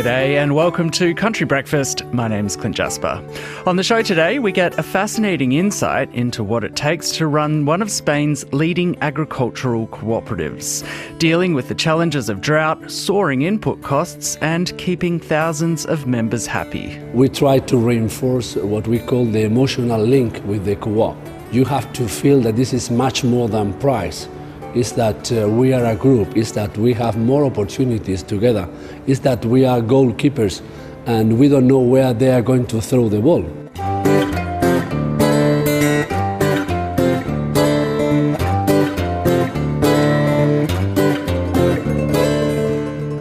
G'day and welcome to Country Breakfast. My name's Clint Jasper. On the show today, we get a fascinating insight into what it takes to run one of Spain's leading agricultural cooperatives, dealing with the challenges of drought, soaring input costs, and keeping thousands of members happy. We try to reinforce what we call the emotional link with the co-op. You have to feel that this is much more than price is that uh, we are a group, is that we have more opportunities together, is that we are goalkeepers and we don't know where they are going to throw the ball.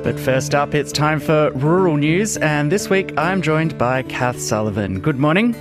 But first up, it's time for rural news, and this week I'm joined by Kath Sullivan. Good morning.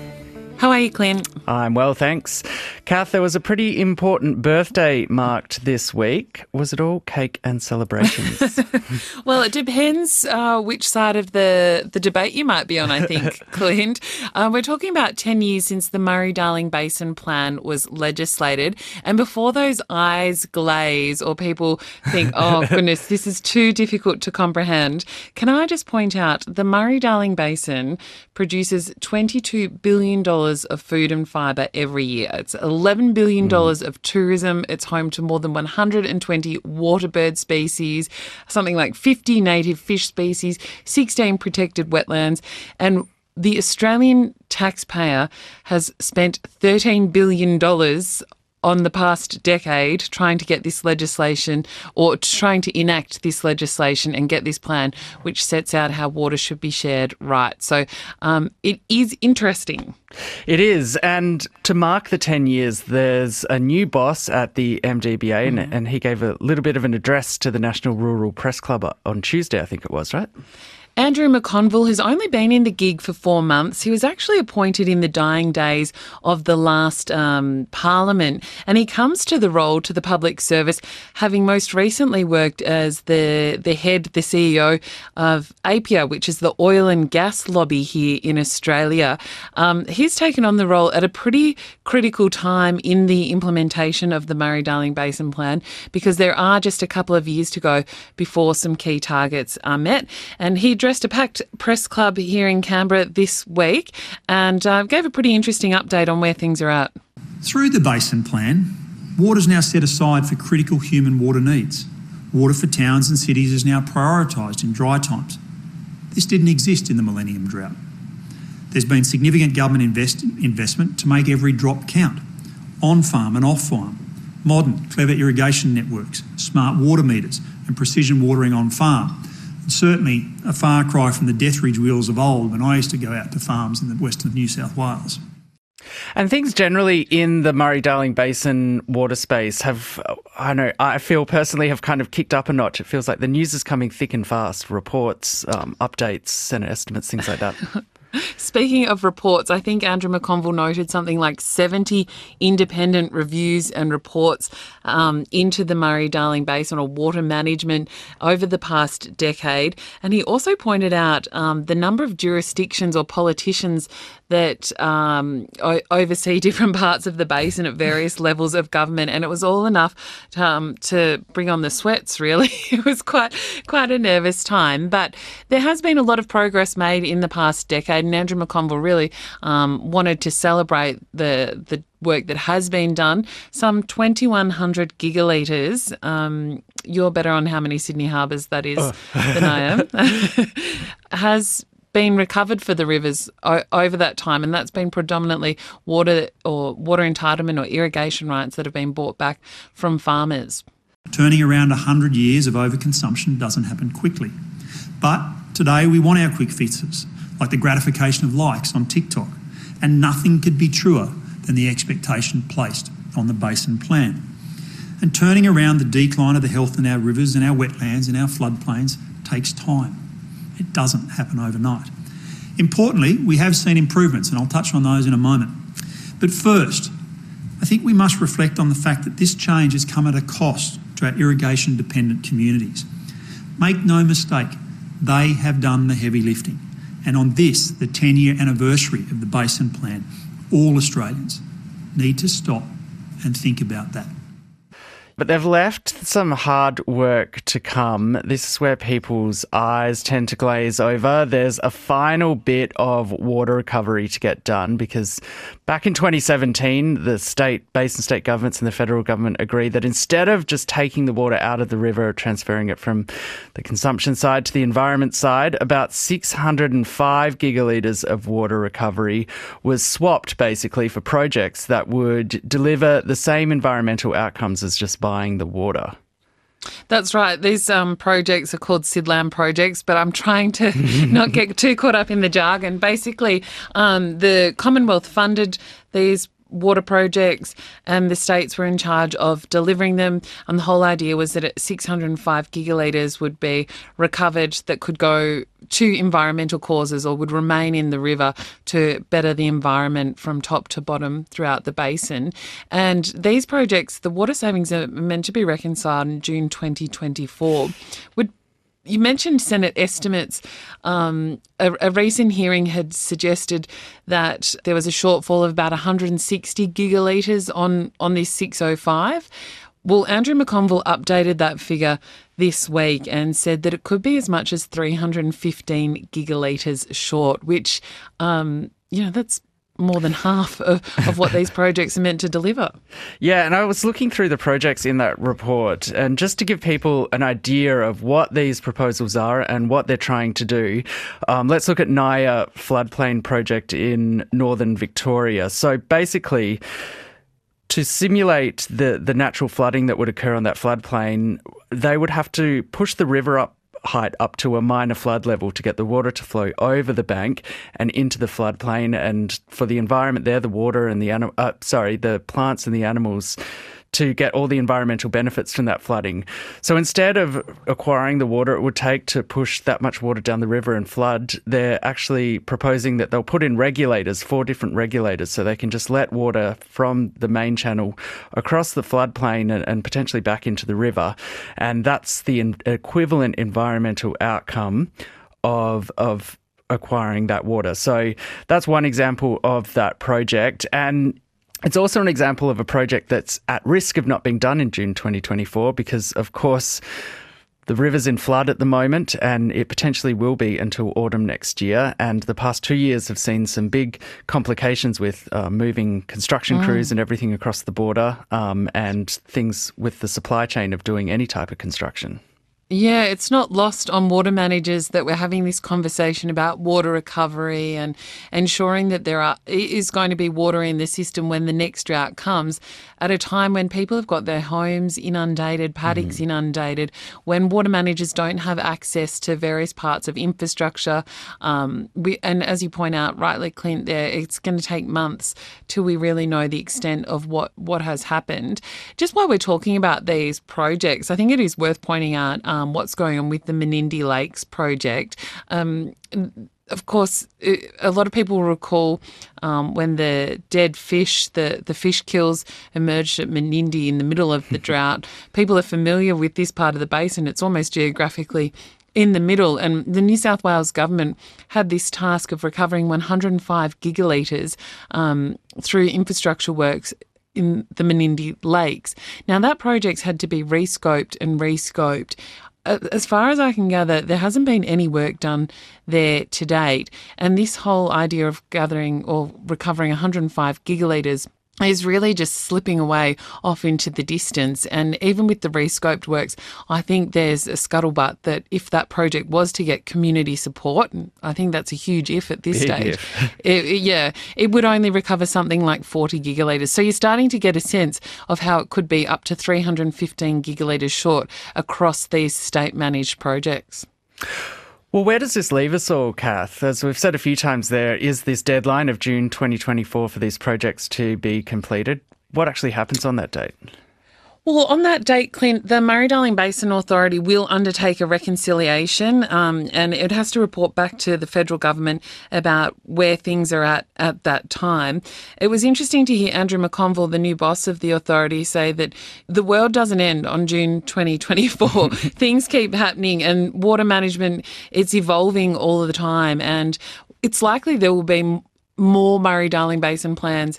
How are you, Clint? I'm well, thanks. Kath, there was a pretty important birthday marked this week. Was it all cake and celebrations? well, it depends uh, which side of the, the debate you might be on, I think, Clint. Uh, we're talking about 10 years since the Murray Darling Basin Plan was legislated. And before those eyes glaze or people think, oh, goodness, this is too difficult to comprehend, can I just point out the Murray Darling Basin produces $22 billion of food and fibre every year. It's $11 billion mm. of tourism. It's home to more than 120 water bird species, something like 50 native fish species, 16 protected wetlands, and the Australian taxpayer has spent $13 billion on the past decade trying to get this legislation or trying to enact this legislation and get this plan which sets out how water should be shared right. So um, it is interesting. It is. And to mark the 10 years, there's a new boss at the MDBA, mm-hmm. and, and he gave a little bit of an address to the National Rural Press Club on Tuesday, I think it was, right? Andrew McConville has only been in the gig for four months. He was actually appointed in the dying days of the last um, parliament, and he comes to the role to the public service, having most recently worked as the the head, the CEO of APPEA, which is the oil and gas lobby here in Australia. Um, he's taken on the role at a pretty critical time in the implementation of the Murray Darling Basin Plan because there are just a couple of years to go before some key targets are met, and he addressed a packed press club here in Canberra this week and uh, gave a pretty interesting update on where things are at. Through the Basin Plan, water is now set aside for critical human water needs. Water for towns and cities is now prioritised in dry times. This didn't exist in the Millennium Drought. There's been significant government invest- investment to make every drop count, on farm and off farm, modern, clever irrigation networks, smart water meters, and precision watering on farm certainly a far cry from the Dethridge wheels of old when I used to go out to farms in the western of New South Wales. And things generally in the Murray Darling Basin water space have, I know, I feel personally have kind of kicked up a notch. It feels like the news is coming thick and fast reports, um, updates, and estimates, things like that. Speaking of reports, I think Andrew McConville noted something like 70 independent reviews and reports um, into the Murray Darling Basin or water management over the past decade. And he also pointed out um, the number of jurisdictions or politicians that um, o- oversee different parts of the basin at various levels of government, and it was all enough to, um, to bring on the sweats. Really, it was quite quite a nervous time, but there has been a lot of progress made in the past decade, and Andrew McConville really um, wanted to celebrate the the work that has been done. Some 2,100 gigalitres. Um, you're better on how many Sydney harbours that is oh. than I am. has been recovered for the rivers o- over that time, and that's been predominantly water or water entitlement or irrigation rights that have been bought back from farmers. Turning around 100 years of overconsumption doesn't happen quickly. But today we want our quick fixes, like the gratification of likes on TikTok. And nothing could be truer than the expectation placed on the basin plan. And turning around the decline of the health in our rivers and our wetlands and our floodplains takes time. It doesn't happen overnight. Importantly, we have seen improvements, and I'll touch on those in a moment. But first, I think we must reflect on the fact that this change has come at a cost to our irrigation dependent communities. Make no mistake, they have done the heavy lifting. And on this, the 10 year anniversary of the Basin Plan, all Australians need to stop and think about that. But they've left some hard work to come. This is where people's eyes tend to glaze over. There's a final bit of water recovery to get done because back in 2017, the state, basin state governments and the federal government agreed that instead of just taking the water out of the river, transferring it from the consumption side to the environment side, about 605 gigalitres of water recovery was swapped basically for projects that would deliver the same environmental outcomes as just buying the water. That's right. These um, projects are called SDLAM projects, but I'm trying to not get too caught up in the jargon. Basically, um, the Commonwealth funded these water projects and the states were in charge of delivering them. And the whole idea was that 605 gigalitres would be recovered that could go to environmental causes or would remain in the river to better the environment from top to bottom throughout the basin. And these projects the water savings are meant to be reconciled in June 2024 would you mentioned Senate estimates. Um, a, a, recent hearing had suggested that there was a shortfall of about 160 gigalitres on, on this 605. Well, Andrew McConville updated that figure this week and said that it could be as much as 315 gigalitres short, which, um, you know, that's more than half of, of what these projects are meant to deliver. Yeah, and I was looking through the projects in that report, and just to give people an idea of what these proposals are and what they're trying to do, um, let's look at Nyah floodplain project in northern Victoria. So basically, to simulate the, the natural flooding that would occur on that floodplain, they would have to push the river up height up to a minor flood level to get the water to flow over the bank and into the floodplain. And for the environment there, the water and the anim- uh, sorry, the plants and the animals to get all the environmental benefits from that flooding. So instead of acquiring the water it would take to push that much water down the river and flood, they're actually proposing that they'll put in regulators, four different regulators, so they can just let water from the main channel across the floodplain and, and potentially back into the river. And that's the in- equivalent environmental outcome of of acquiring that water. So that's one example of that project. And it's also an example of a project that's at risk of not being done in June 2024 because, of course, the river's in flood at the moment and it potentially will be until autumn next year. And the past two years have seen some big complications with uh, moving construction mm. crews and everything across the border um, and things with the supply chain of doing any type of construction. Yeah, it's not lost on water managers that we're having this conversation about water recovery and ensuring that there are is going to be water in the system when the next drought comes at a time when people have got their homes inundated, paddocks mm. inundated, when water managers don't have access to various parts of infrastructure. Um, we, and as you point out rightly, Clint, there it's going to take months till we really know the extent of what what has happened. Just while we're talking about these projects, I think it is worth pointing out. Um, um, what's going on with the Menindee Lakes project. Um, of course, a lot of people recall um, when the dead fish, the, the fish kills emerged at Menindee in the middle of the drought. People are familiar with this part of the basin. It's almost geographically in the middle. And the New South Wales government had this task of recovering 105 gigalitres um, through infrastructure works in the Menindee Lakes. Now, that project's had to be rescoped and rescoped as far as I can gather, there hasn't been any work done there to date. And this whole idea of gathering or recovering 105 gigalitres is really just slipping away off into the distance. And even with the rescoped works, I think there's a scuttlebutt that if that project was to get community support, I think that's a huge if at this Big stage, it, it, yeah, it would only recover something like 40 gigalitres. So you're starting to get a sense of how it could be up to 315 gigalitres short across these state managed projects. Well, where does this leave us all, Kath? As we've said a few times, there is this deadline of June 2024 for these projects to be completed. What actually happens on that date? Well, on that date, Clint, the Murray Darling Basin Authority will undertake a reconciliation um, and it has to report back to the federal government about where things are at at that time. It was interesting to hear Andrew McConville, the new boss of the authority, say that the world doesn't end on June 2024. things keep happening and water management, it's evolving all of the time. And it's likely there will be more Murray Darling Basin plans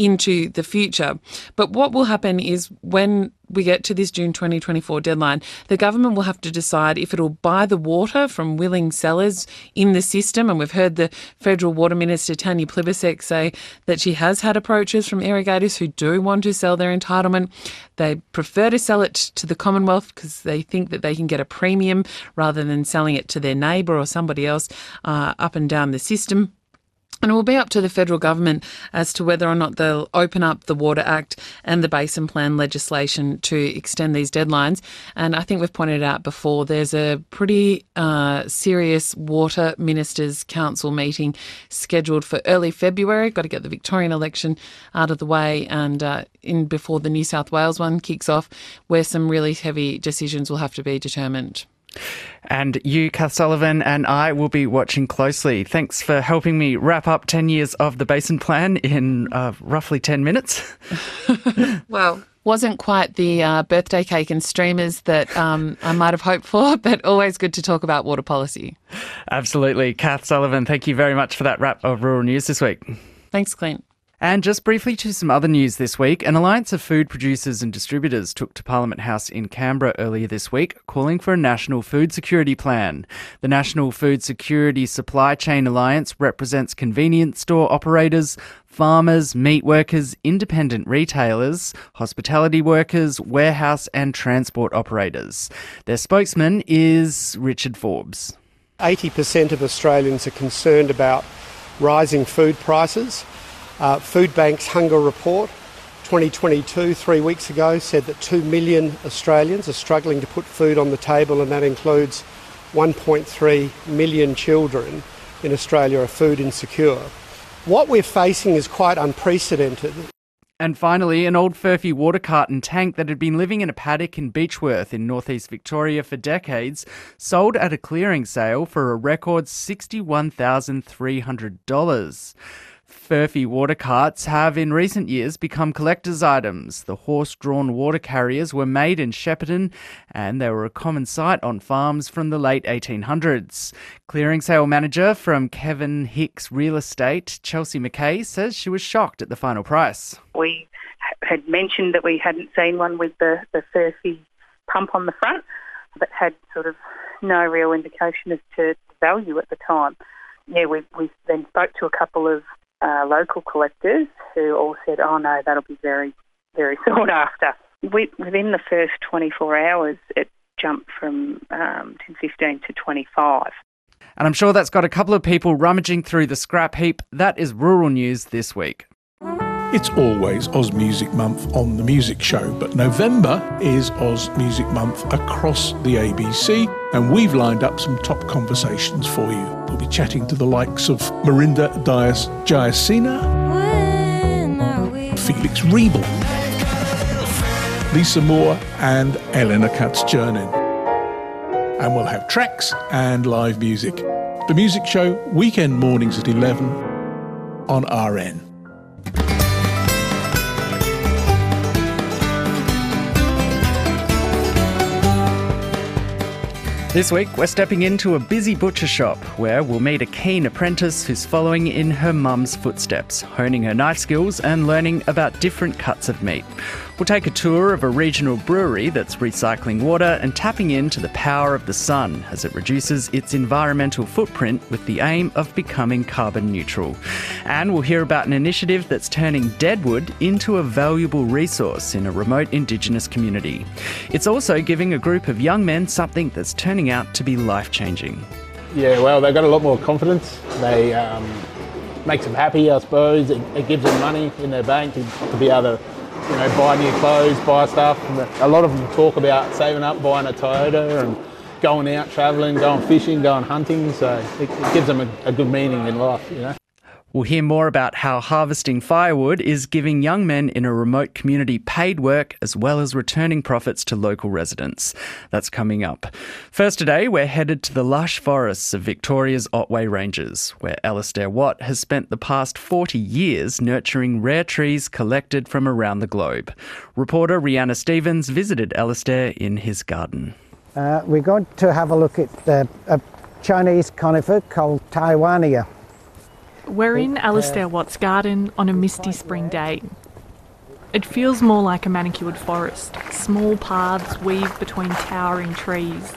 into the future. But what will happen is when we get to this June 2024 deadline, the government will have to decide if it'll buy the water from willing sellers in the system. And we've heard the Federal Water Minister Tanya Plibersek say that she has had approaches from irrigators who do want to sell their entitlement. They prefer to sell it to the Commonwealth because they think that they can get a premium rather than selling it to their neighbour or somebody else uh, up and down the system. And it will be up to the federal government as to whether or not they'll open up the Water Act and the Basin Plan legislation to extend these deadlines. And I think we've pointed out before there's a pretty uh, serious Water Ministers' Council meeting scheduled for early February. Got to get the Victorian election out of the way and uh, in before the New South Wales one kicks off, where some really heavy decisions will have to be determined. And you, Kath Sullivan, and I will be watching closely. Thanks for helping me wrap up 10 years of the Basin Plan in uh, roughly 10 minutes. well, wasn't quite the uh, birthday cake and streamers that um, I might have hoped for, but always good to talk about water policy. Absolutely. Kath Sullivan, thank you very much for that wrap of Rural News this week. Thanks, Clint. And just briefly to some other news this week, an alliance of food producers and distributors took to Parliament House in Canberra earlier this week, calling for a national food security plan. The National Food Security Supply Chain Alliance represents convenience store operators, farmers, meat workers, independent retailers, hospitality workers, warehouse and transport operators. Their spokesman is Richard Forbes. 80% of Australians are concerned about rising food prices. Uh, Food Bank's Hunger Report 2022, three weeks ago, said that 2 million Australians are struggling to put food on the table, and that includes 1.3 million children in Australia are food insecure. What we're facing is quite unprecedented. And finally, an old Furphy water carton tank that had been living in a paddock in Beechworth in northeast Victoria for decades sold at a clearing sale for a record $61,300. Furphy water carts have in recent years become collector's items. The horse drawn water carriers were made in Shepparton and they were a common sight on farms from the late 1800s. Clearing sale manager from Kevin Hicks Real Estate, Chelsea McKay, says she was shocked at the final price. We had mentioned that we hadn't seen one with the, the Furphy pump on the front, but had sort of no real indication as to value at the time. Yeah, we, we then spoke to a couple of uh, local collectors who all said, oh no, that'll be very, very sought after. We, within the first 24 hours, it jumped from um, 1015 to 25. And I'm sure that's got a couple of people rummaging through the scrap heap. That is rural news this week. It's always Oz Music Month on The Music Show, but November is Oz Music Month across the ABC, and we've lined up some top conversations for you. We'll be chatting to the likes of Mirinda Dias Jayasena, Felix Riebl, Lisa Moore, and Elena Kats-Chernin. And we'll have tracks and live music. The Music Show, weekend mornings at 11 on RN. This week, we're stepping into a busy butcher shop where we'll meet a keen apprentice who's following in her mum's footsteps, honing her knife skills and learning about different cuts of meat. We'll take a tour of a regional brewery that's recycling water and tapping into the power of the sun as it reduces its environmental footprint with the aim of becoming carbon neutral. And we'll hear about an initiative that's turning deadwood into a valuable resource in a remote Indigenous community. It's also giving a group of young men something that's turning out to be life changing. Yeah, well, they've got a lot more confidence. They um, makes them happy, I suppose. It, it, gives them money in their bank to, to be able to you know, buy new clothes, buy stuff. A lot of them talk about saving up, buying a Toyota and going out travelling, going fishing, going hunting. So it, it gives them a, a, good meaning in life, you know. We'll hear more about how harvesting firewood is giving young men in a remote community paid work as well as returning profits to local residents. That's coming up. First today, we're headed to the lush forests of Victoria's Otway Ranges, where Alastair Watt has spent the past 40 years nurturing rare trees collected from around the globe. Reporter Rhiannon Stevens visited Alastair in his garden. Uh, we're going to have a look at uh, a Chinese conifer called Taiwania. We're in uh, Alastair Watt's garden on a misty spring day. It feels more like a manicured forest. Small paths weave between towering trees.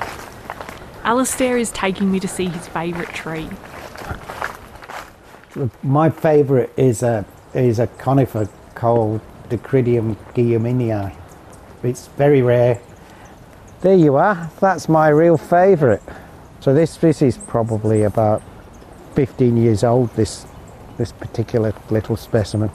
Alastair is taking me to see his favourite tree. My favourite is a is a conifer called Dacrydium guillauminii. It's very rare. There you are. That's my real favourite. So this this is probably about 15 years old. This this particular little specimen.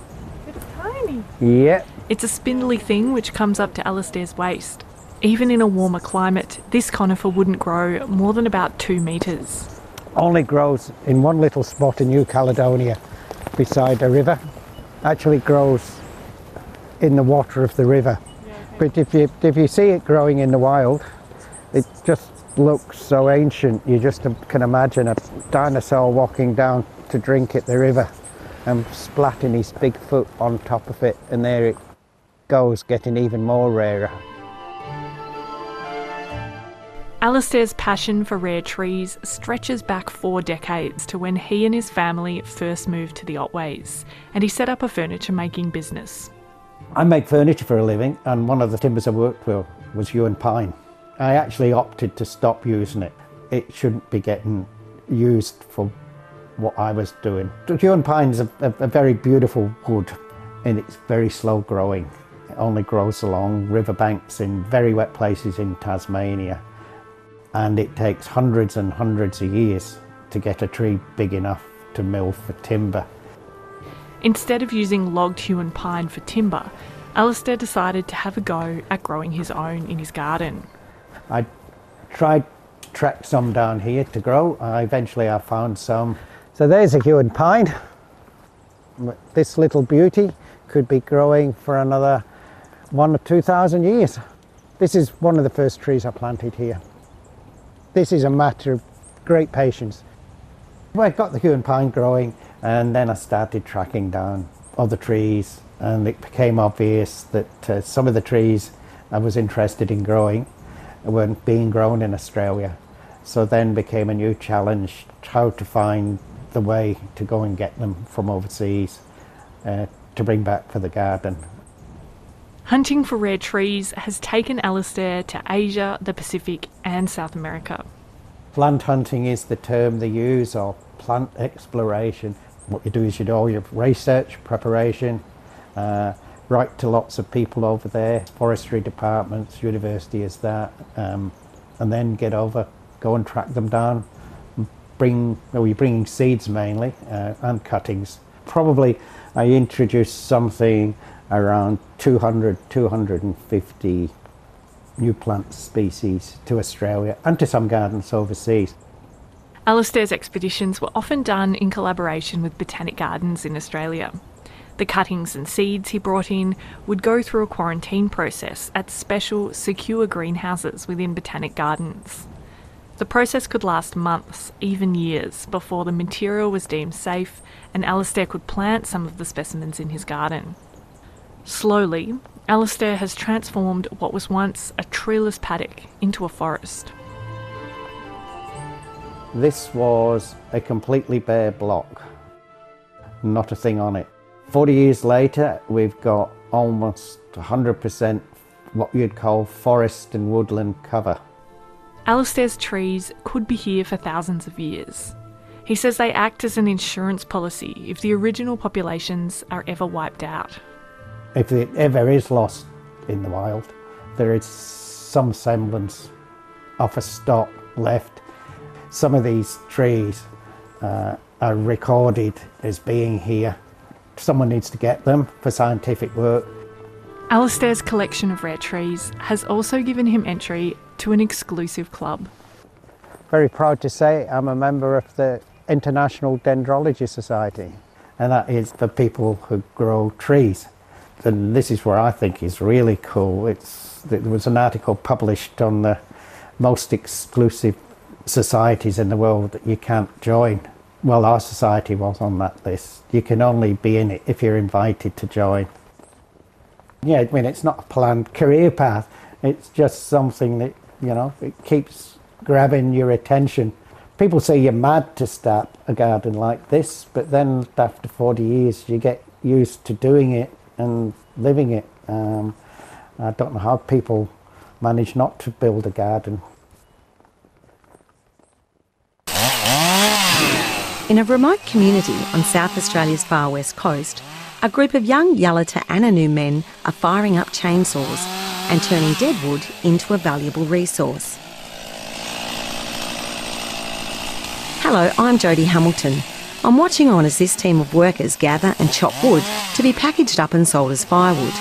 It's tiny. Yeah. It's a spindly thing which comes up to Alastair's waist. Even in a warmer climate, this conifer wouldn't grow more than about two metres. Only grows in one little spot in New Caledonia beside a river. Actually grows in the water of the river. But if you if you see it growing in the wild, it just looks so ancient. You just can imagine a dinosaur walking down to drink at the river and splatting his big foot on top of it, and there it goes, getting even more rarer. Alastair's passion for rare trees stretches back four decades to when he and his family first moved to the Otways, and he set up a furniture making business. I make furniture for a living, and one of the timbers I worked with was Huon pine. I actually opted to stop using it. It shouldn't be getting used for what I was doing. Huon pine is a, a, a very beautiful wood, and it's very slow growing. It only grows along riverbanks in very wet places in Tasmania and it takes hundreds and hundreds of years to get a tree big enough to mill for timber. Instead of using logged Huon pine for timber, Alastair decided to have a go at growing his own in his garden. I tried track some down here to grow. Uh, eventually I found some. So there's a Huon pine. This little beauty could be growing for another one or two thousand years. This is one of the first trees I planted here. This is a matter of great patience. I got the Huon pine growing and then I started tracking down other trees and it became obvious that uh, some of the trees I was interested in growing weren't being grown in Australia. So then became a new challenge how to find the way to go and get them from overseas uh, to bring back for the garden. Hunting for rare trees has taken Alastair to Asia, the Pacific, and South America. Plant hunting is the term they use, or plant exploration. What you do is you do all your research, preparation, uh, write to lots of people over there, forestry departments, university is that, um, and then get over, go and track them down, bring, well, you're bringing seeds mainly, uh, and cuttings. Probably I introduced something around 200, 250 new plant species to Australia and to some gardens overseas. Alastair's expeditions were often done in collaboration with botanic gardens in Australia. The cuttings and seeds he brought in would go through a quarantine process at special, secure greenhouses within botanic gardens. The process could last months, even years, before the material was deemed safe and Alastair could plant some of the specimens in his garden. Slowly, Alastair has transformed what was once a treeless paddock into a forest. This was a completely bare block, not a thing on it. 40 years later, we've got almost 100% what you'd call forest and woodland cover. Alastair's trees could be here for thousands of years. He says they act as an insurance policy if the original populations are ever wiped out. If it ever is lost in the wild, there is some semblance of a stock left. Some of these trees uh, are recorded as being here. Someone needs to get them for scientific work. Alastair's collection of rare trees has also given him entry to an exclusive club. Very proud to say I'm a member of the International Dendrology Society. and that is for people who grow trees. And this is where I think is really cool. It's there was an article published on the most exclusive societies in the world that you can't join. Well, our society was on that list. You can only be in it if you're invited to join. Yeah, I mean, it's not a planned career path. It's just something that, you know, it keeps grabbing your attention. People say you're mad to start a garden like this, but then after 40 years, you get used to doing it and living it. Um, I don't know how people manage not to build a garden. In a remote community on South Australia's far west coast, a group of young Yalata Anangu men are firing up chainsaws and turning dead wood into a valuable resource. Hello, I'm Jodie Hamilton. I'm watching on as this team of workers gather and chop wood to be packaged up and sold as firewood.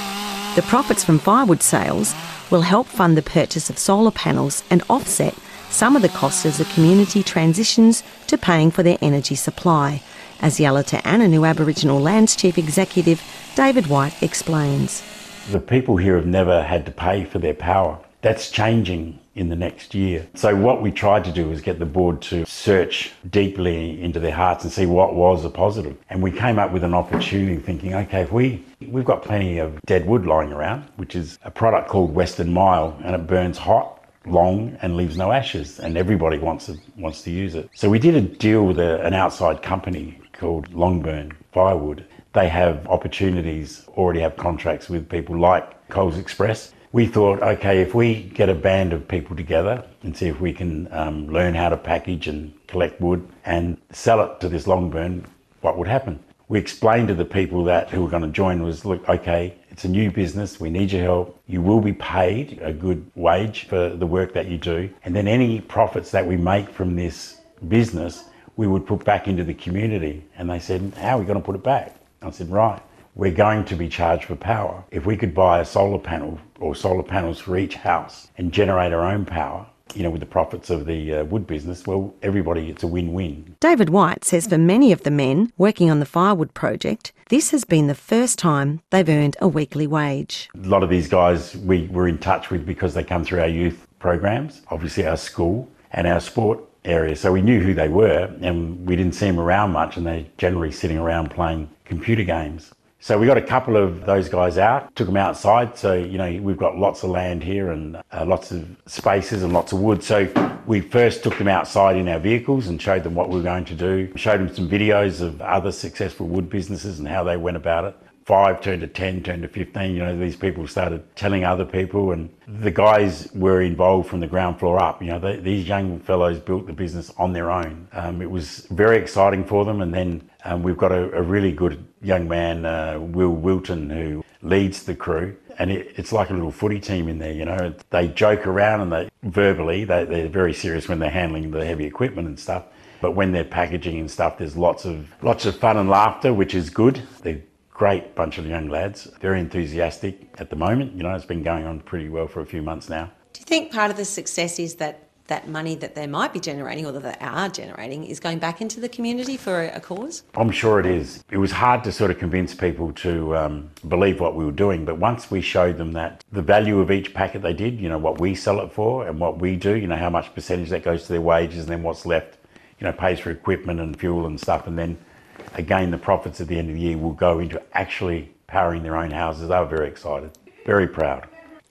The profits from firewood sales will help fund the purchase of solar panels and offset some of the costs as the community transitions to paying for their energy supply, as Yalata Anangu Aboriginal Lands Chief Executive David White explains. The people here have never had to pay for their power. That's changing in the next year. So what we tried to do was get the board to search deeply into their hearts and see what was a positive. And we came up with an opportunity thinking, okay, if we we've got plenty of dead wood lying around, which is a product called Western Myall and it burns hot long and leaves no ashes, and everybody wants it, wants to use it. So we did a deal with a, an outside company called Longburn Firewood. They have opportunities, already have contracts with people like Coles Express. We thought, okay, if we get a band of people together and see if we can um, learn how to package and collect wood and sell it to this Longburn, what would happen? We explained to the people that who were going to join was, look, okay, it's a new business. We need your help. You will be paid a good wage for the work that you do. And then any profits that we make from this business, we would put back into the community. And they said, How are we going to put it back? I said, Right, we're going to be charged for power. If we could buy a solar panel or solar panels for each house and generate our own power, you know, with the profits of the uh, wood business, well, everybody, it's a win win. David White says for many of the men working on the firewood project, this has been the first time they've earned a weekly wage. A lot of these guys we were in touch with because they come through our youth programs, obviously our school and our sport area. So we knew who they were and we didn't see them around much and they're generally sitting around playing computer games. So we got a couple of those guys out, took them outside. So, you know, we've got lots of land here and uh, lots of spaces and lots of wood. So we first took them outside in our vehicles and showed them what we were going to do, showed them some videos of other successful wood businesses and how they went about it. Five turned to 10, turned to 15. You know, these people started telling other people, and the guys were involved from the ground floor up. You know, they, these young fellows built the business on their own. Um, it was very exciting for them, and then um, we've got a, a, really good young man, uh, Will Wilton, who leads the crew. And it, it's like a little footy team in there, you know. They joke around and they verbally, they, they're very serious when they're handling the heavy equipment and stuff. But when they're packaging and stuff, there's lots of lots of fun and laughter, which is good. They're great bunch of young lads, very enthusiastic at the moment. You know, it's been going on pretty well for a few months now. Do you think part of the success is that that money that they might be generating or that they are generating is going back into the community for a, cause? I'm sure it is. It was hard to sort of convince people to um, believe what we were doing, but once we showed them that the value of each packet they did, you know, what we sell it for and what we do, you know, how much percentage that goes to their wages and then what's left, you know, pays for equipment and fuel and stuff, and then again, the profits at the end of the year will go into actually powering their own houses. They were very excited, very proud.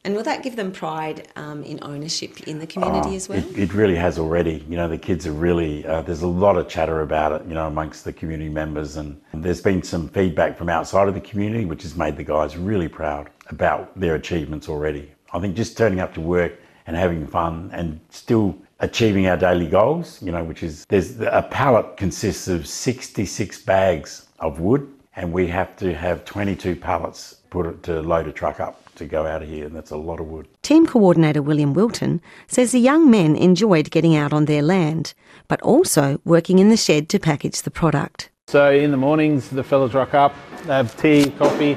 And will that give them pride um, in ownership in the community oh, as well? It, it, really has already. You know, the kids are really, uh, there's a lot of chatter about it, you know, amongst the community members. And there's been some feedback from outside of the community, which has made the guys really proud about their achievements already. I think just turning up to work and having fun and still achieving our daily goals, you know, which is there's a pallet consists of 66 bags of wood and we have to have 22 pallets put to load a truck up to go out of here, and that's a lot of wood. Team coordinator William Wilton says the young men enjoyed getting out on their land, but also working in the shed to package the product. So in the mornings, the fellas rock up, they have tea, coffee.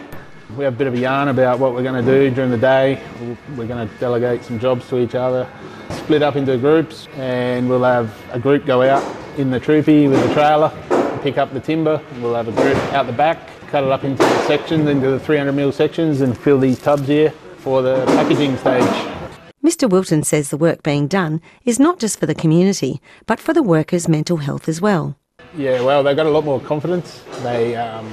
We have a bit of a yarn about what we're going to do during the day. We're going to delegate some jobs to each other, split up into groups, and we'll have a group go out in the troopy with a trailer, and pick up the timber. We'll have a group out the back, cut it up into the sections, into the 300 mil sections, and fill these tubs here for the packaging stage. Mr. Wilton says the work being done is not just for the community, but for the workers' mental health as well. Yeah, well, they've got a lot more confidence. They um,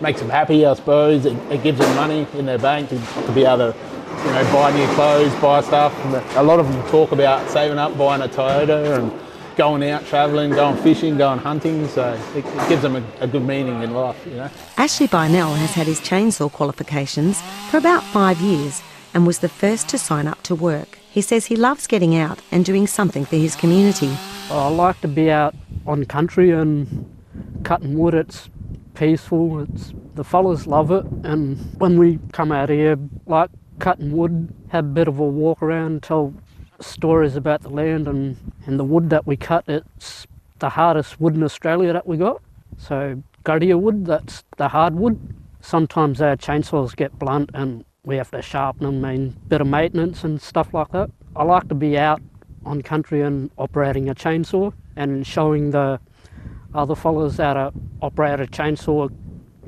makes them happy, I suppose. It, it, gives them money in their bank to, to be able to, you know, buy new clothes, buy stuff. A lot of them talk about saving up, buying a Toyota, and going out travelling, going fishing, going hunting. So it, it gives them a, a, good meaning in life, you know. Ashley Bynell has had his chainsaw qualifications for about five years and was the first to sign up to work. He says he loves getting out and doing something for his community. I like to be out on country and cutting wood. It's peaceful. It's the fellas love it, and when we come out here, like cutting wood, have a bit of a walk around, tell stories about the land and, and the wood that we cut. It's the hardest wood in Australia that we got. So Guardia wood, that's the hard wood. Sometimes our chainsaws get blunt and we have to sharpen them, mean bit of maintenance and stuff like that. I like to be out on country and operating a chainsaw and showing the other fellas how to operate a chainsaw.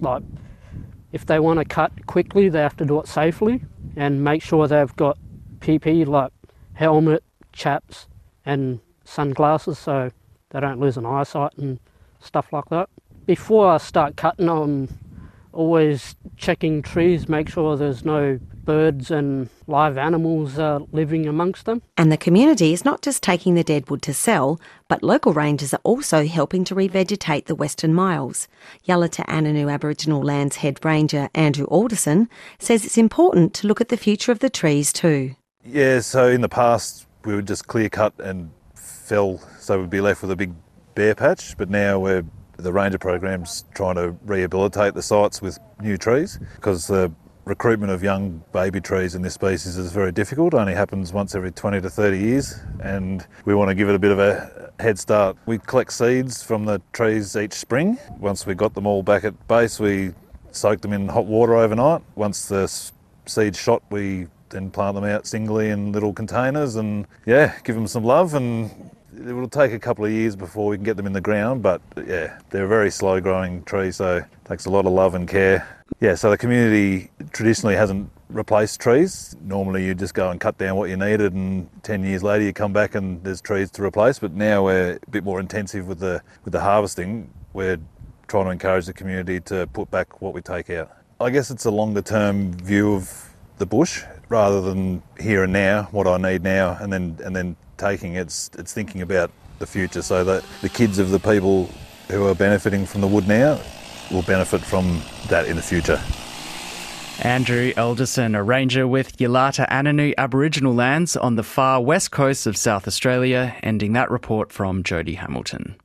Like, if they want to cut quickly, they have to do it safely and make sure they've got PP like helmet, chaps, and sunglasses so they don't lose an eyesight and stuff like that. Before I start cutting, I'm always checking trees, make sure there's no birds and live animals uh, living amongst them. And the community is not just taking the dead wood to sell, but local rangers are also helping to revegetate the Western Myalls. Yalata Anangu Aboriginal Lands Head Ranger Andrew Alderson says it's important to look at the future of the trees too. Yeah, so in the past we would just clear cut and fell, so we'd be left with a big bare patch, but now we're the ranger program's trying to rehabilitate the sites with new trees because the recruitment of young baby trees in this species is very difficult. It only happens once every 20 to 30 years, and we want to give it a bit of a head start. We collect seeds from the trees each spring. Once we got them all back at base, we soak them in hot water overnight. Once the seeds shot, we then plant them out singly in little containers and yeah, give them some love and it will take a couple of years before we can get them in the ground, but yeah, they're a very slow growing tree, so it takes a lot of love and care. Yeah, so the community traditionally hasn't replaced trees. Normally you just go and cut down what you needed and 10 years later you come back and there's trees to replace, but now we're a bit more intensive with the with the harvesting. We're trying to encourage the community to put back what we take out. I guess it's a longer term view of the bush rather than here and now, what I need now and then and then taking. It's it's thinking about the future, so that the kids of the people who are benefiting from the wood now will benefit from that in the future. Andrew Alderson, a ranger with Yalata Anangu Aboriginal lands on the far west coast of South Australia, ending that report from Jodie Hamilton.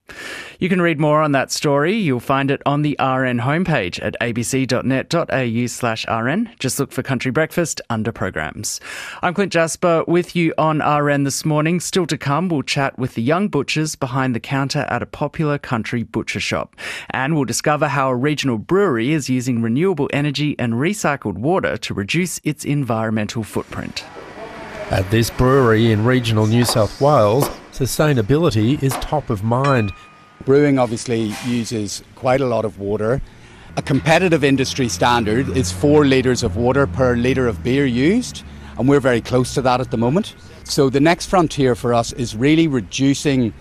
You can read more on that story. You'll find it on the RN homepage at abc.net.au slash RN. Just look for Country Breakfast under programs. I'm Clint Jasper with you on RN this morning. Still to come, we'll chat with the young butchers behind the counter at a popular country butcher shop. And we'll discover how a regional brewery is using renewable energy and recycled water to reduce its environmental footprint. At this brewery in regional New South Wales, sustainability is top of mind. Brewing obviously uses quite a lot of water. A competitive industry standard is four litres of water per litre of beer used, and we're very close to that at the moment. So the next frontier for us is really reducing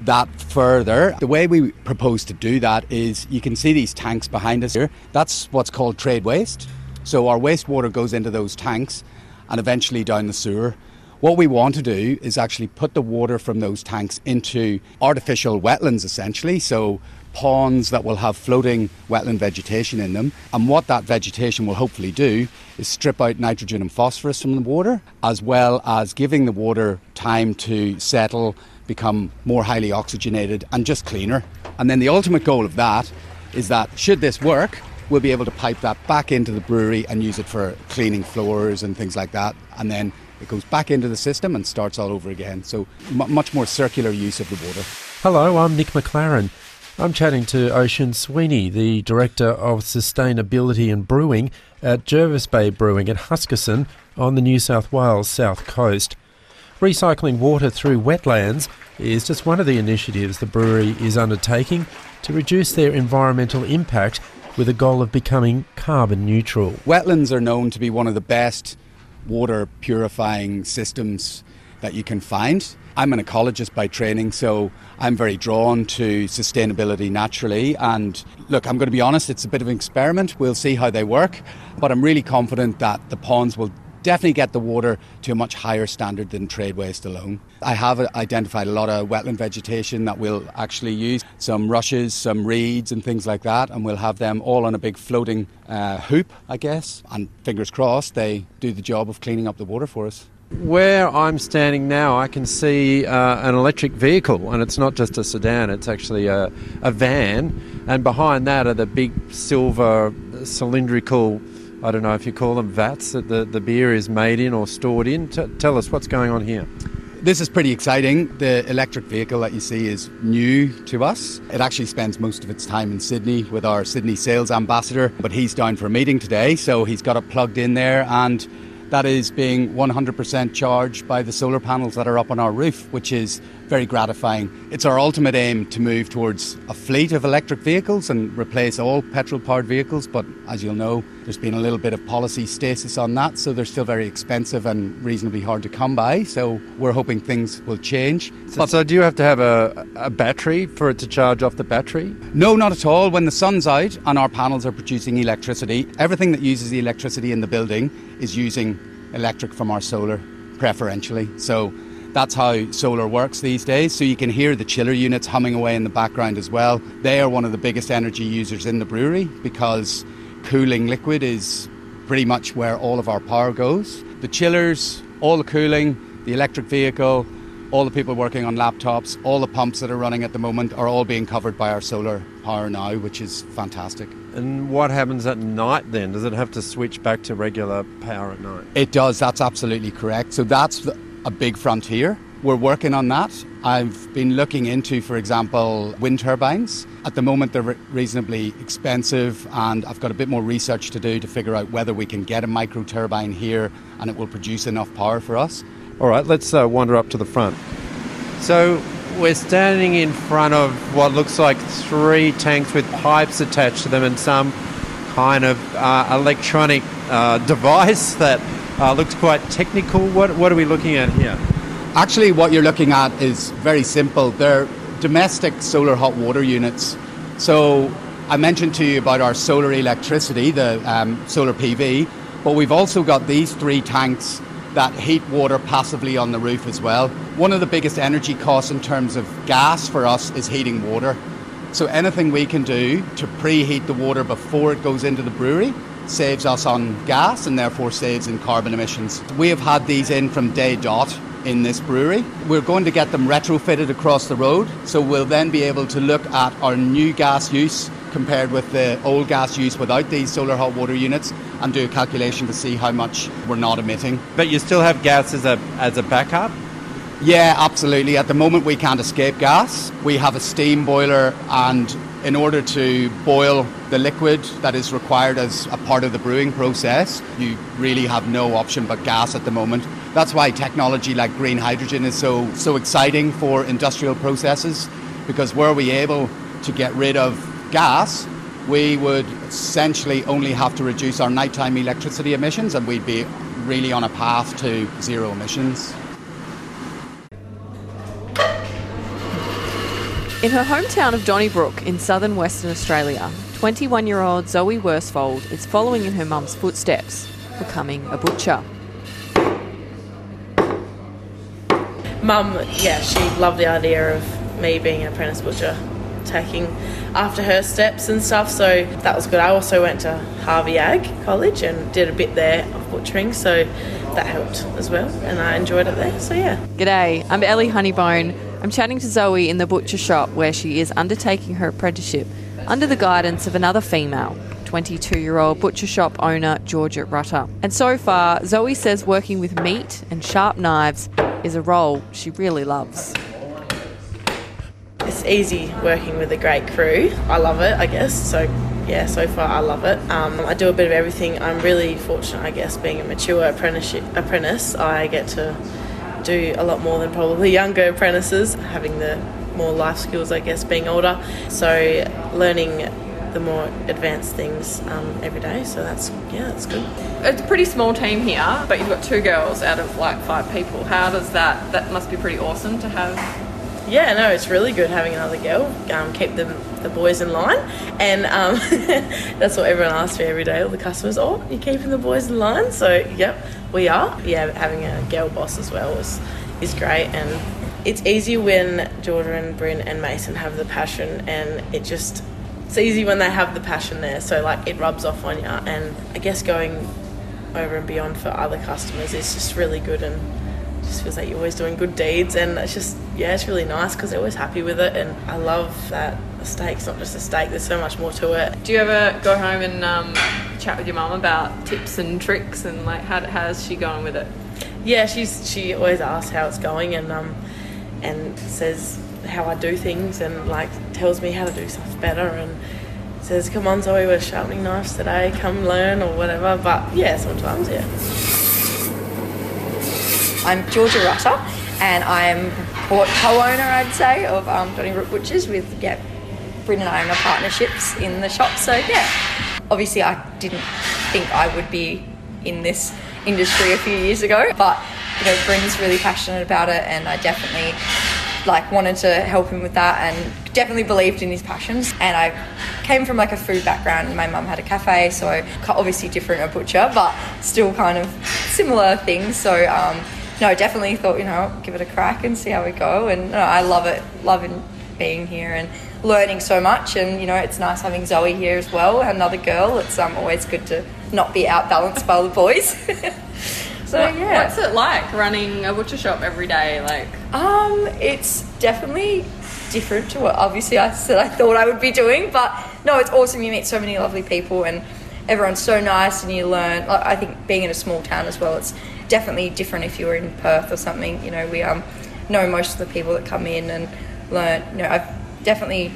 that further. The way we propose to do that is you can see these tanks behind us here. That's what's called trade waste. So our wastewater goes into those tanks and eventually down the sewer. What we want to do is actually put the water from those tanks into artificial wetlands essentially, so ponds that will have floating wetland vegetation in them. And what that vegetation will hopefully do is strip out nitrogen and phosphorus from the water, as well as giving the water time to settle, become more highly oxygenated, and just cleaner. And then the ultimate goal of that is that should this work, we'll be able to pipe that back into the brewery and use it for cleaning floors and things like that. And then it goes back into the system and starts all over again. So m- much more circular use of the water. Hello, I'm Nick McLaren. I'm chatting to Ocean Sweeney, the Director of Sustainability and Brewing at Jervis Bay Brewing at Huskisson on the New South Wales south coast. Recycling water through wetlands is just one of the initiatives the brewery is undertaking to reduce their environmental impact with a goal of becoming carbon neutral. Wetlands are known to be one of the best water purifying systems that you can find. I'm an ecologist by training, so I'm very drawn to sustainability naturally. And look, I'm going to be honest, it's a bit of an experiment. We'll see how they work. But I'm really confident that the ponds will definitely get the water to a much higher standard than trade waste alone. I have identified a lot of wetland vegetation that we'll actually use, some rushes, some reeds, and things like that, and we'll have them all on a big floating uh, hoop, I guess. And fingers crossed, they do the job of cleaning up the water for us. Where I'm standing now, I can see uh, an electric vehicle, and it's not just a sedan, it's actually a, a van. And behind that are the big silver cylindrical I don't know if you call them vats that the, the beer is made in or stored in. T- tell us what's going on here. This is pretty exciting. The electric vehicle that you see is new to us. It actually spends most of its time in Sydney with our Sydney sales ambassador, but he's down for a meeting today, so he's got it plugged in there and that is being 100% charged by the solar panels that are up on our roof, which is very gratifying. It's our ultimate aim to move towards a fleet of electric vehicles and replace all petrol powered vehicles, but as you'll know, there's been a little bit of policy stasis on that, so they're still very expensive and reasonably hard to come by. So we're hoping things will change. So, so do you have to have a, a battery for it to charge off the battery? No, not at all. When the sun's out and our panels are producing electricity, everything that uses the electricity in the building is using electric from our solar preferentially. So that's how solar works these days. So you can hear the chiller units humming away in the background as well. They are one of the biggest energy users in the brewery because cooling liquid is pretty much where all of our power goes. The chillers, all the cooling, the electric vehicle, all the people working on laptops, all the pumps that are running at the moment are all being covered by our solar power now, which is fantastic. And what happens at night then? Does it have to switch back to regular power at night? It does, that's absolutely correct. So that's a big frontier. We're working on that. I've been looking into, for example, wind turbines. At the moment, they're reasonably expensive, and I've got a bit more research to do to figure out whether we can get a micro turbine here and it will produce enough power for us. All right, let's uh, wander up to the front. So, we're standing in front of what looks like three tanks with pipes attached to them and some kind of uh, electronic uh, device that uh, looks quite technical. What, what are we looking at here? Actually, what you're looking at is very simple. They're domestic solar hot water units. So, I mentioned to you about our solar electricity, the um, solar PV, but we've also got these three tanks that heat water passively on the roof as well. One of the biggest energy costs in terms of gas for us is heating water. So anything we can do to preheat the water before it goes into the brewery saves us on gas and therefore saves in carbon emissions. We have had these in from day dot in this brewery. We're going to get them retrofitted across the road, so we'll then be able to look at our new gas use compared with the old gas use without these solar hot water units and do a calculation to see how much we're not emitting. But you still have gas as a, as a backup? Yeah, absolutely. At the moment, we can't escape gas. We have a steam boiler, and in order to boil the liquid that is required as a part of the brewing process, you really have no option but gas at the moment. That's why technology like green hydrogen is so so exciting for industrial processes, because were we able to get rid of gas, we would essentially only have to reduce our nighttime electricity emissions and we'd be really on a path to zero emissions. In her hometown of Donnybrook in southern Western Australia, 21 year old Zoe Worsfold is following in her mum's footsteps, becoming a butcher. Mum, yeah, she loved the idea of me being an apprentice butcher taking after her steps and stuff. So that was good. I also went to Harvey Ag College and did a bit there of butchering, so that helped as well, and I enjoyed it there. So yeah. G'day, I'm Ellie Honeybone. I'm chatting to Zoe in the butcher shop where she is undertaking her apprenticeship under the guidance of another female. 22 year old butcher shop owner Georgia Rutter. And so far, Zoe says working with meat and sharp knives is a role she really loves it's easy working with a great crew. I love it, I guess. So yeah, so far I love it. Um, I do a bit of everything. I'm really fortunate, I guess, being a mature apprenticeship apprentice. I get to do a lot more than probably younger apprentices, having the more life skills, I guess, being older. So learning the more advanced things um, every day. So that's yeah, that's good. It's a pretty small team here, but you've got two girls out of like five people. How does that? That must be pretty awesome to have. Yeah, no, it's really good having another girl. Um, keep the the boys in line, and um, that's what everyone asks me every day. All the customers, oh, you're keeping the boys in line. So yep, we are. Yeah, having a girl boss as well is is great and. It's easy when and Bryn and Mason have the passion, and it just it's easy when they have the passion there. So like it rubs off on you, and I guess going over and beyond for other customers is just really good and just feels like you're always doing good deeds and it's just yeah it's really nice because they're always happy with it and I love that a steak's not just a steak there's so much more to it Do you ever go home and um, chat with your mum about tips and tricks and like how how's she going with it? yeah she's she always asks how it's going and um and says how I do things and like tells me how to do stuff better and says come on Zoe we're sharpening knives today. Come learn or whatever. But yeah sometimes yeah. I'm Georgia Rutter, and I'm co-owner, I'd say, of um, Donnybrook Butchers with yeah, Bryn and I own our partnerships in the shop. So yeah, obviously I didn't think I would be in this industry a few years ago, but you know Bryn's really passionate about it, and I definitely like wanted to help him with that and definitely believed in his passions. And I came from like a food background. And my mum had a cafe so obviously different a butcher but still kind of similar things. So um, no definitely thought you know give it a crack and see how we go. And no, I love it loving being here and learning so much. And you know it's nice having Zoe here as well another girl. It's um, always good to not be outbalanced by the boys so What- yeah What's it like running a butcher shop every day? Like um, it's definitely different to what obviously I said I thought I would be doing, but no, it's awesome. You meet so many lovely people and everyone's so nice, and you learn. Like, I think being in a small town as well, it's definitely different if you were in Perth or something. You know, we um know most of the people that come in and learn. You know, I've definitely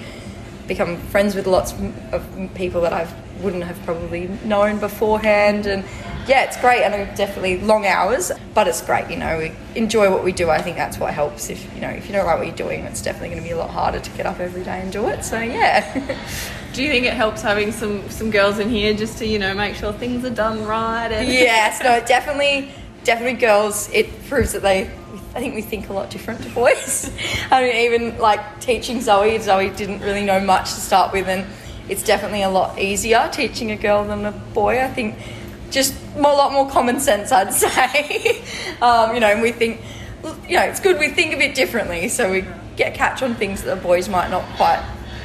become friends with lots of people that I wouldn't have probably known beforehand. And yeah it's great and definitely long hours but it's great you know. We enjoy what we do. I think that's what helps. If you know if you don't like what you're doing it's definitely going to be a lot harder to get up every day and do it. So yeah. Do you think it helps having some some girls in here just to you know make sure things are done right? And yes no definitely definitely girls. It proves that they I think we think a lot different to boys. I mean even like teaching Zoe Zoe didn't really know much to start with and it's definitely a lot easier teaching a girl than a boy. I think just a lot more common sense I'd say. Um, you know and we think you know it's good we think a bit differently so we get catch on things that the boys might not quite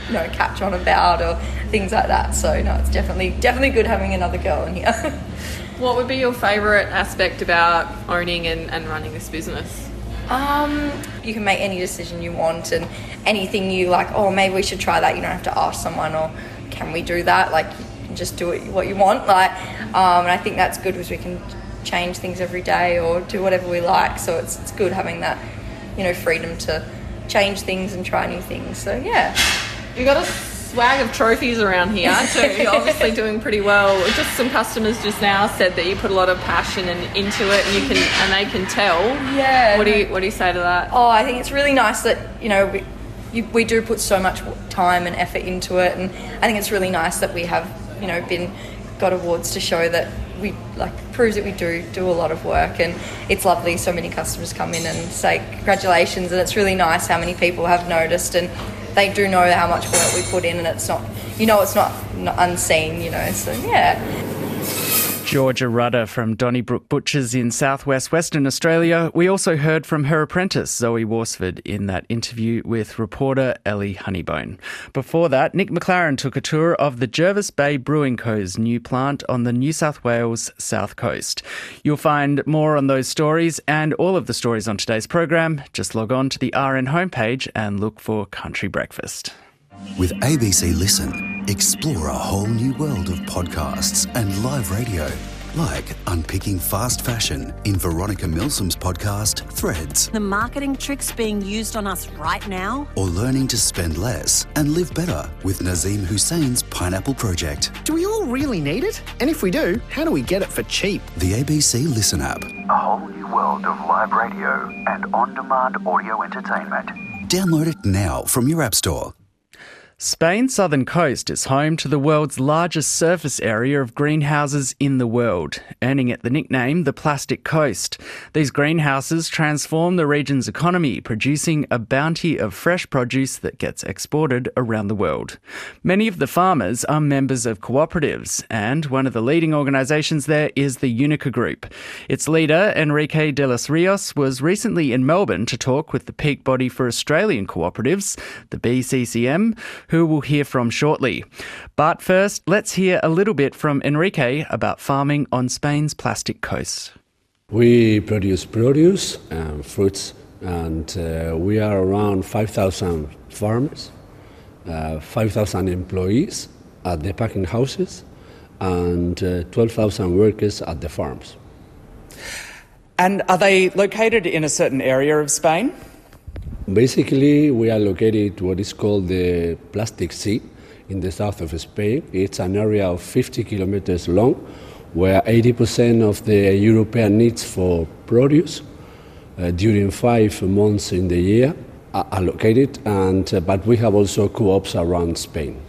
you know catch on about or things like that. So no it's definitely definitely good having another girl in here. What would be your favourite aspect about owning and, and running this business? Um, you can make any decision you want and anything you like, oh, maybe we should try that. You don't have to ask someone or can we do that? Like, just do it what you want. Like, um, and I think that's good because we can change things every day or do whatever we like. So it's, it's good having that, you know, freedom to change things and try new things. So yeah. You got a swag of trophies around here too. You're obviously doing pretty well. Just some customers just now said that you put a lot of passion and into it, and you can and they can tell. Yeah. What do you What do you say to that? Oh, I think it's really nice that you know we, you, we do put so much time and effort into it, and I think it's really nice that we have you know been got awards to show that we like proves that we do do a lot of work, and it's lovely. So many customers come in and say congratulations, and it's really nice how many people have noticed and they do know how much work we put in, and it's not you know it's not, unseen, you know. So yeah. Georgia Rutter from Donnybrook Butchers in southwest Western Australia. We also heard from her apprentice, Zoe Worsfold, in that interview with reporter Ellie Honeybone. Before that, Nick McLaren took a tour of the Jervis Bay Brewing Co.'s new plant on the New South Wales south coast. You'll find more on those stories and all of the stories on today's program. Just log on to the RN homepage and look for Country Breakfast. With ABC Listen, explore a whole new world of podcasts and live radio. like unpicking fast fashion in Veronica Milsom's podcast Threads, The marketing tricks being used on us right now? or learning to spend less and live better with Nazeem Hussain's Pineapple Project. Do we all really need it? And if we do, how do we get it for cheap? The ABC Listen app. A whole new world of live radio and on demand audio entertainment. Download it now from your App Store. Spain's southern coast is home to the world's largest surface area of greenhouses in the world, earning it the nickname the Plastic Coast. These greenhouses transform the region's economy, producing a bounty of fresh produce that gets exported around the world. Many of the farmers are members of cooperatives, and one of the leading organisations there is the Unica Group. Its leader, Enrique de los Rios, was recently in Melbourne to talk with the peak body for Australian cooperatives, the BCCM, who we'll hear from shortly. But first, let's hear a little bit from Enrique about farming on Spain's plastic coasts. We produce produce and fruits, and uh, we are around 5,000 farmers, uh, 5,000 employees at the packing houses, and uh, 12,000 workers at the farms. And are they located in a certain area of Spain? Basically, we are located what is called the Plastic Sea in the south of Spain. It's an area of 50 kilometers long where 80% of the European needs for produce uh, during five months in the year are located, and, uh, but we have also co-ops around Spain.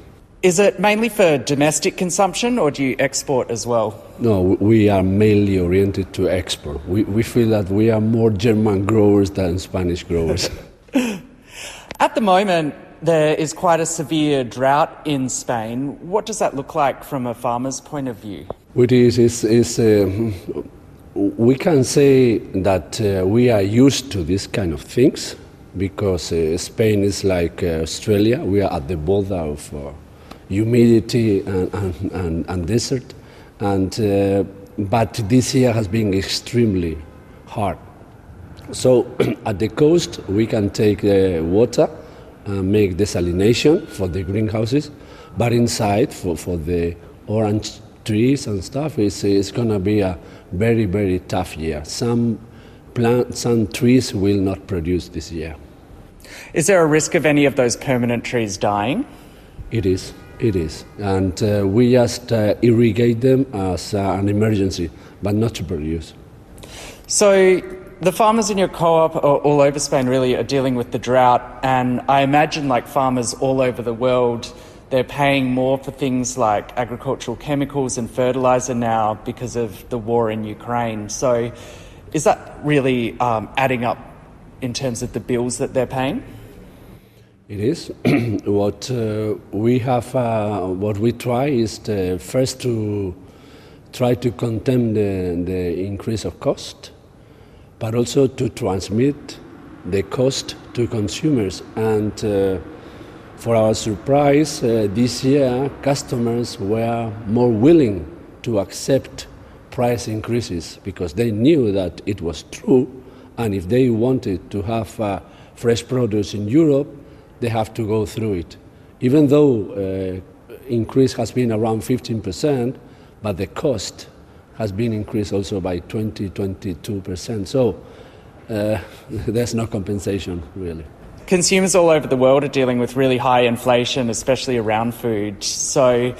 Is it mainly for domestic consumption or do you export as well? No, we are mainly oriented to export. We, we feel that we are more German growers than Spanish growers. At the moment, there is quite a severe drought in Spain. What does that look like from a farmer's point of view? What is is, uh, we can say that uh, we are used to this kind of things because uh, Spain is like uh, Australia. We are at the border of uh, humidity and, and, and, and desert, and uh, but this year has been extremely hard. So at the coast, we can take uh, water and make desalination for the greenhouses, but inside for, for the orange trees and stuff, it's, it's going to be a very, very tough year. Some plant, some trees will not produce this year. Is there a risk of any of those permanent trees dying? It is, it is. And uh, we just uh, irrigate them as uh, an emergency, but not to produce. So the farmers in your co-op all over Spain really are dealing with the drought and I imagine like farmers all over the world they're paying more for things like agricultural chemicals and fertilizer now because of the war in Ukraine. So is that really um, adding up in terms of the bills that they're paying? It is. what uh, we have, uh, what we try is to first to try to contain the, the increase of cost, but also to transmit the cost to consumers. And uh, for our surprise, uh, this year customers were more willing to accept price increases because they knew that it was true, and if they wanted to have uh, fresh produce in Europe, they have to go through it. Even though uh, increase has been around 15%, but the cost has been increased also by 20, 22%. So uh, there's no compensation really. Consumers all over the world are dealing with really high inflation, especially around food. So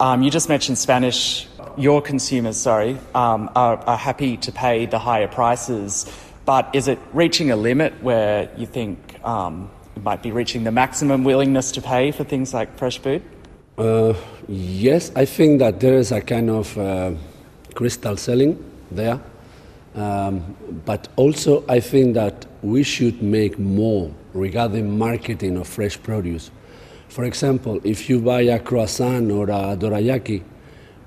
um, you just mentioned Spanish. Your consumers, sorry, um, are, are happy to pay the higher prices, but is it reaching a limit where you think um, it might be reaching the maximum willingness to pay for things like fresh food? Uh, yes, I think that there is a kind of uh, crystal selling there. Um, but also, I think that we should make more regarding marketing of fresh produce. For example, if you buy a croissant or a dorayaki,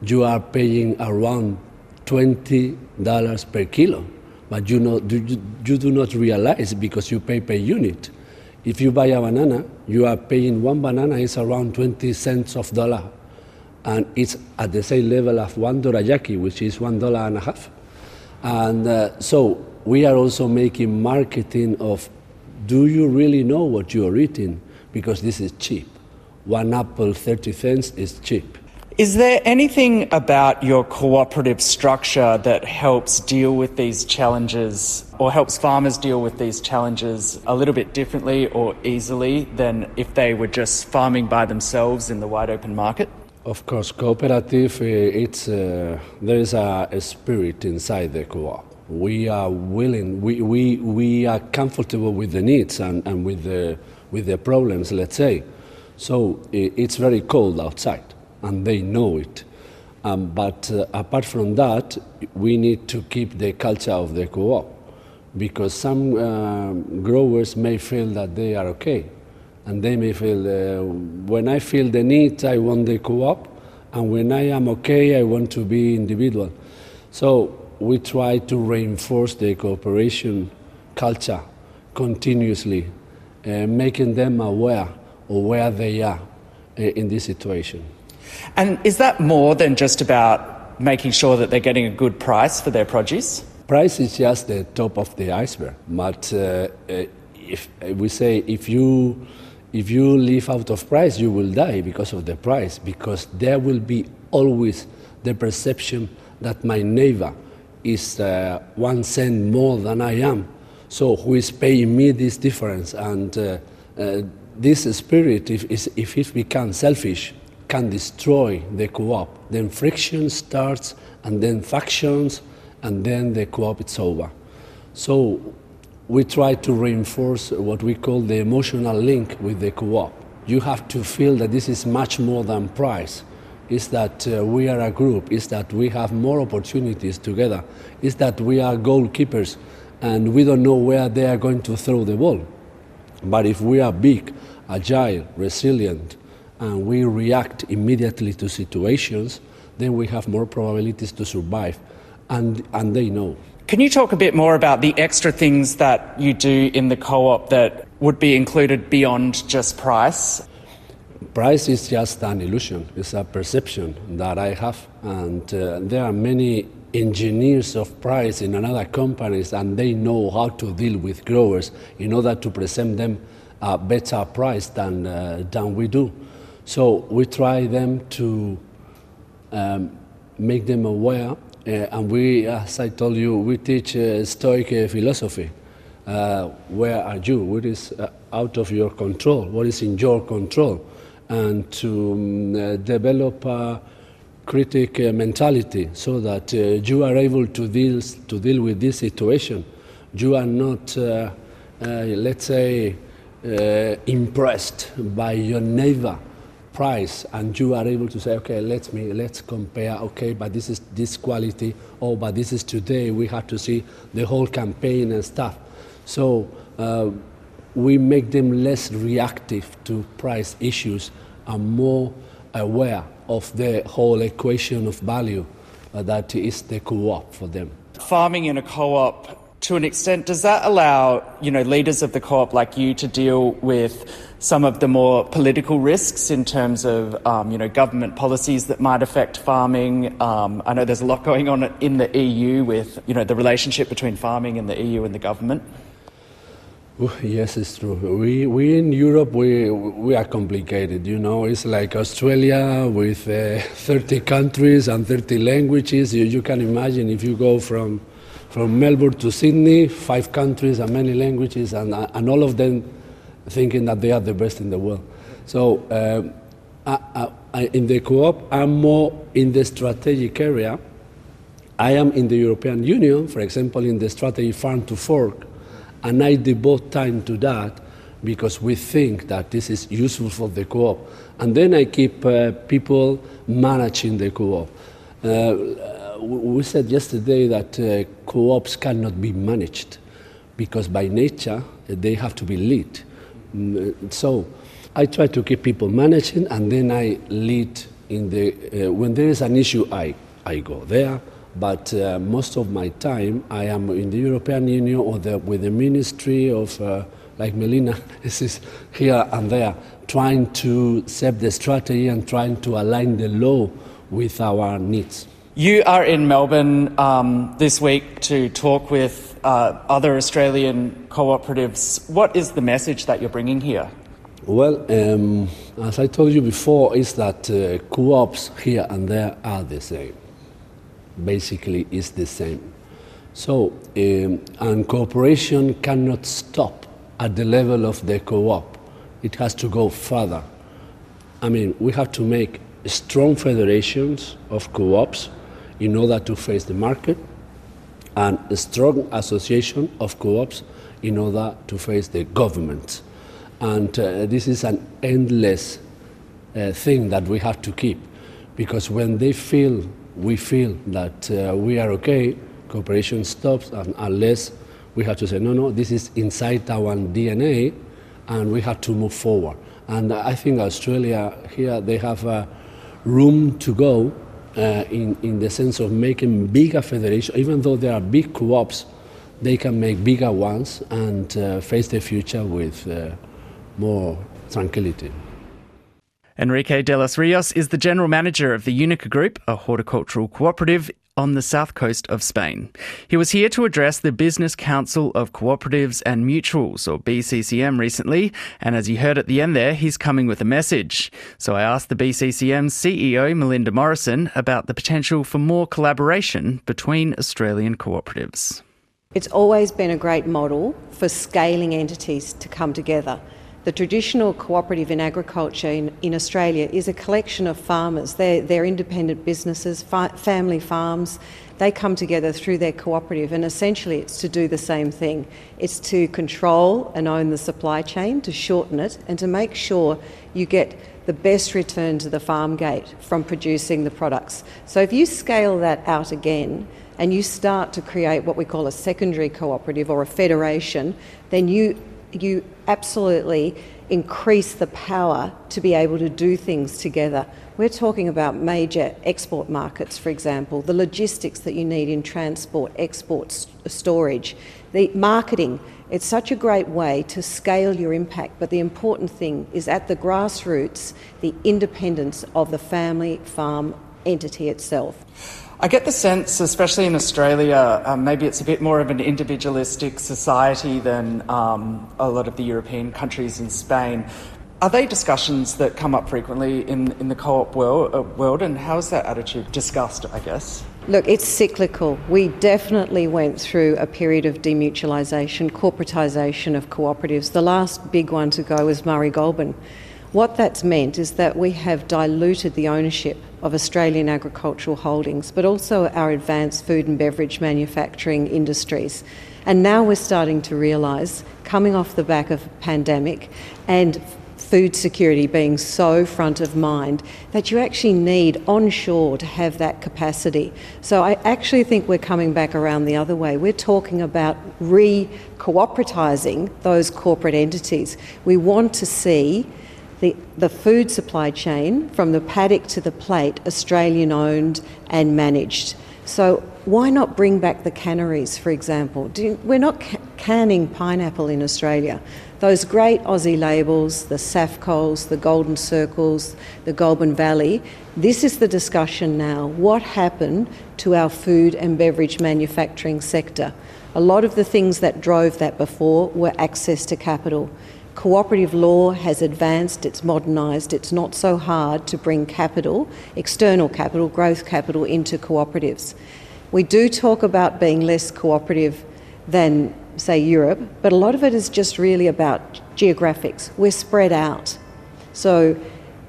you are paying around $20 per kilo, but you, know, you, you do not realize because you pay per unit. If you buy a banana, you are paying one banana is around 20 cents of dollar, and it's at the same level of one dorayaki, which is one dollar and a half. And uh, so we are also making marketing of do you really know what you are eating? Because this is cheap. One apple, 30 cents, is cheap. Is there anything about your cooperative structure that helps deal with these challenges or helps farmers deal with these challenges a little bit differently or easily than if they were just farming by themselves in the wide open market? Of course, cooperative, uh, it's, uh, there is a, a, spirit inside the co-op. We are willing, we, we, we are comfortable with the needs and, and with, the, with the problems, let's say. So it's very cold outside and they know it. Um, but uh, apart from that, we need to keep the culture of the co-op because some uh, growers may feel that they are okay, and they may feel uh, when I feel the need, I want the co-op, and when I am okay, I want to be individual. So we try to reinforce the cooperation culture continuously, uh, making them aware of where they are uh, in this situation. And is that more than just about making sure that they're getting a good price for their produce? Price is just the top of the iceberg. But uh, uh if we say if you if you live out of price, you will die because of the price, because there will be always the perception that my neighbor is uh, one cent more than I am. So who is paying me this difference? And uh, uh, this spirit, if, if it becomes selfish, can destroy the co-op. Then friction starts, and then factions, and then the co-op is over. So we try to reinforce what we call the emotional link with the co-op. You have to feel that this is much more than price. It's that uh, we are a group. It's that we have more opportunities together. It's that we are goalkeepers, and we don't know where they are going to throw the ball. But if we are big, agile, resilient, and we react immediately to situations, then we have more probabilities to survive. And, and they know. Can you talk a bit more about the extra things that you do in the co op that would be included beyond just price? Price is just an illusion, it's a perception that I have. And uh, there are many engineers of price in another companies, and they know how to deal with growers in order to present them a better price than, uh, than we do. So we try them to um, make them aware, and we, as I told you, we teach uh, Stoic uh, philosophy. Uh, where are you? What is uh, out of your control? What is in your control? And to um, uh, develop a critic mentality so that you are able to deal, to deal with this situation. You are not, let's say, impressed by your neighbor price and you are able to say okay let's me let's compare okay but this is this quality oh but this is today. We have to see the whole campaign and stuff. So uh, we make them less reactive to price issues and more aware of the whole equation of value uh, that is the co-op for them. Farming in a co-op to an extent, does that allow you know leaders of the co-op like you to deal with some of the more political risks in terms of um, you know government policies that might affect farming? Um, I know there's a lot going on in the EU with you know the relationship between farming and the EU and the government. yes, it's true. We, we in Europe, we, we are complicated. You know, it's like Australia with uh, 30 countries and 30 languages. You, you can imagine if you go from from Melbourne to Sydney, five countries and many languages, and, and all of them thinking that they are the best in the world. So um, I, I, in the co-op, I'm more in the strategic area. I am in the European Union, for example, in the strategy farm to fork, and I devote time to that because we think that this is useful for the co-op. And then I keep uh, people managing the co-op. Uh, we said yesterday that uh, co-ops cannot be managed because by nature they have to be lead. Mm, so I try to keep people managing and then I lead in the, uh, when there is an issue, I, I go there. But uh, most of my time I am in the European Union or the, with the Ministry of, uh, like Melina, this is here and there, trying to set the strategy and trying to align the law with our needs. You are in Melbourne um, this week to talk with uh, other Australian cooperatives. What is the message that you're bringing here? Well, um, as I told you before, is that uh, co-ops here and there are the same. Basically, it's the same. So, um, and cooperation cannot stop at the level of the co-op. It has to go further. I mean, we have to make strong federations of co-ops in order to face the market, and a strong association of co-ops in order to face the government. And uh, this is an endless uh, thing that we have to keep, because when they feel, we feel that uh, we are okay, cooperation stops, and unless we have to say, no, no, this is inside our DNA, and we have to move forward. And I think Australia here, they have a room to go uh, in, in the sense of making bigger federations, even though there are big co-ops, they can make bigger ones and uh, face the future with uh, more tranquility. Enrique de los Rios is the general manager of the Unica Group, a horticultural cooperative on the south coast of Spain. He was here to address the Business Council of Cooperatives and Mutuals, or BCCM, recently, and as you heard at the end there, he's coming with a message. So I asked the BCCM's CEO, Melinda Morrison, about the potential for more collaboration between Australian cooperatives. It's always been a great model for scaling entities to come together. The traditional cooperative in agriculture in, in Australia is a collection of farmers. They're, they're independent businesses, fa- family farms. They come together through their cooperative, and essentially it's to do the same thing. It's to control and own the supply chain, to shorten it, and to make sure you get the best return to the farm gate from producing the products. So if you scale that out again, and you start to create what we call a secondary cooperative or a federation, then you you absolutely increase the power to be able to do things together. We're talking about major export markets, for example, the logistics that you need in transport, export, storage, the marketing. It's such a great way to scale your impact, but the important thing is at the grassroots, the independence of the family farm entity itself. I get the sense, especially in Australia, um, maybe it's a bit more of an individualistic society than um, a lot of the European countries in Spain. Are they discussions that come up frequently in, in the co op world, uh, world, and how is that attitude discussed, I guess? Look, it's cyclical. We definitely went through a period of demutualisation, corporatisation of cooperatives. The last big one to go was Murray Goulburn. What that's meant is that we have diluted the ownership of Australian agricultural holdings, but also our advanced food and beverage manufacturing industries. And now we're starting to realise, coming off the back of a pandemic and food security being so front of mind, that you actually need onshore to have that capacity. So I actually think we're coming back around the other way. We're talking about re cooperatising those corporate entities. We want to see the, the food supply chain from the paddock to the plate, Australian owned and managed. So why not bring back the canneries, for example? You, we're not ca- canning pineapple in Australia. Those great Aussie labels, the Safcols, the Golden Circles, the Goulburn Valley, this is the discussion now. What happened to our food and beverage manufacturing sector? A lot of the things that drove that before were access to capital. Cooperative law has advanced, it's modernised, it's not so hard to bring capital, external capital, growth capital into cooperatives. We do talk about being less cooperative than, say, Europe, but a lot of it is just really about geographics. We're spread out. So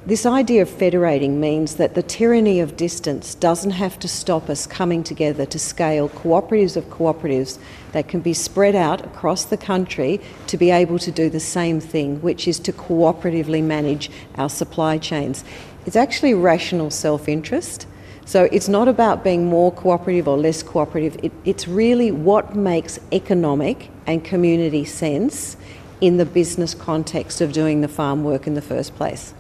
this idea of federating means that the tyranny of distance doesn't have to stop us coming together to scale cooperatives of cooperatives that can be spread out across the country to be able to do the same thing, which is to cooperatively manage our supply chains. It's actually rational self interest. So it's not about being more cooperative or less cooperative, it, it's really what makes economic and community sense in the business context of doing the farm work in the first place.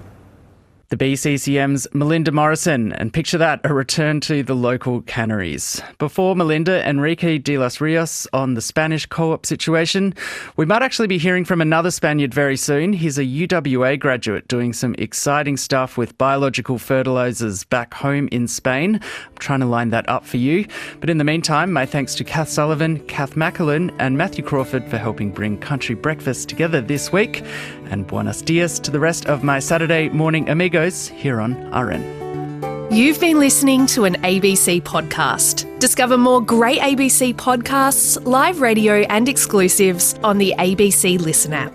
The BCCM's Melinda Morrison, and picture that, a return to the local canneries. Before Melinda, Enrique de los Rios on the Spanish co op situation. We might actually be hearing from another Spaniard very soon. He's a UWA graduate doing some exciting stuff with biological fertilisers back home in Spain. I'm trying to line that up for you. But in the meantime, my thanks to Kath Sullivan, Kath Macklin, and Matthew Crawford for helping bring Country Breakfast together this week. And buenos dias to the rest of my Saturday morning amigos here on RN. You've been listening to an ABC podcast. Discover more great ABC podcasts, live radio, and exclusives on the ABC Listen app.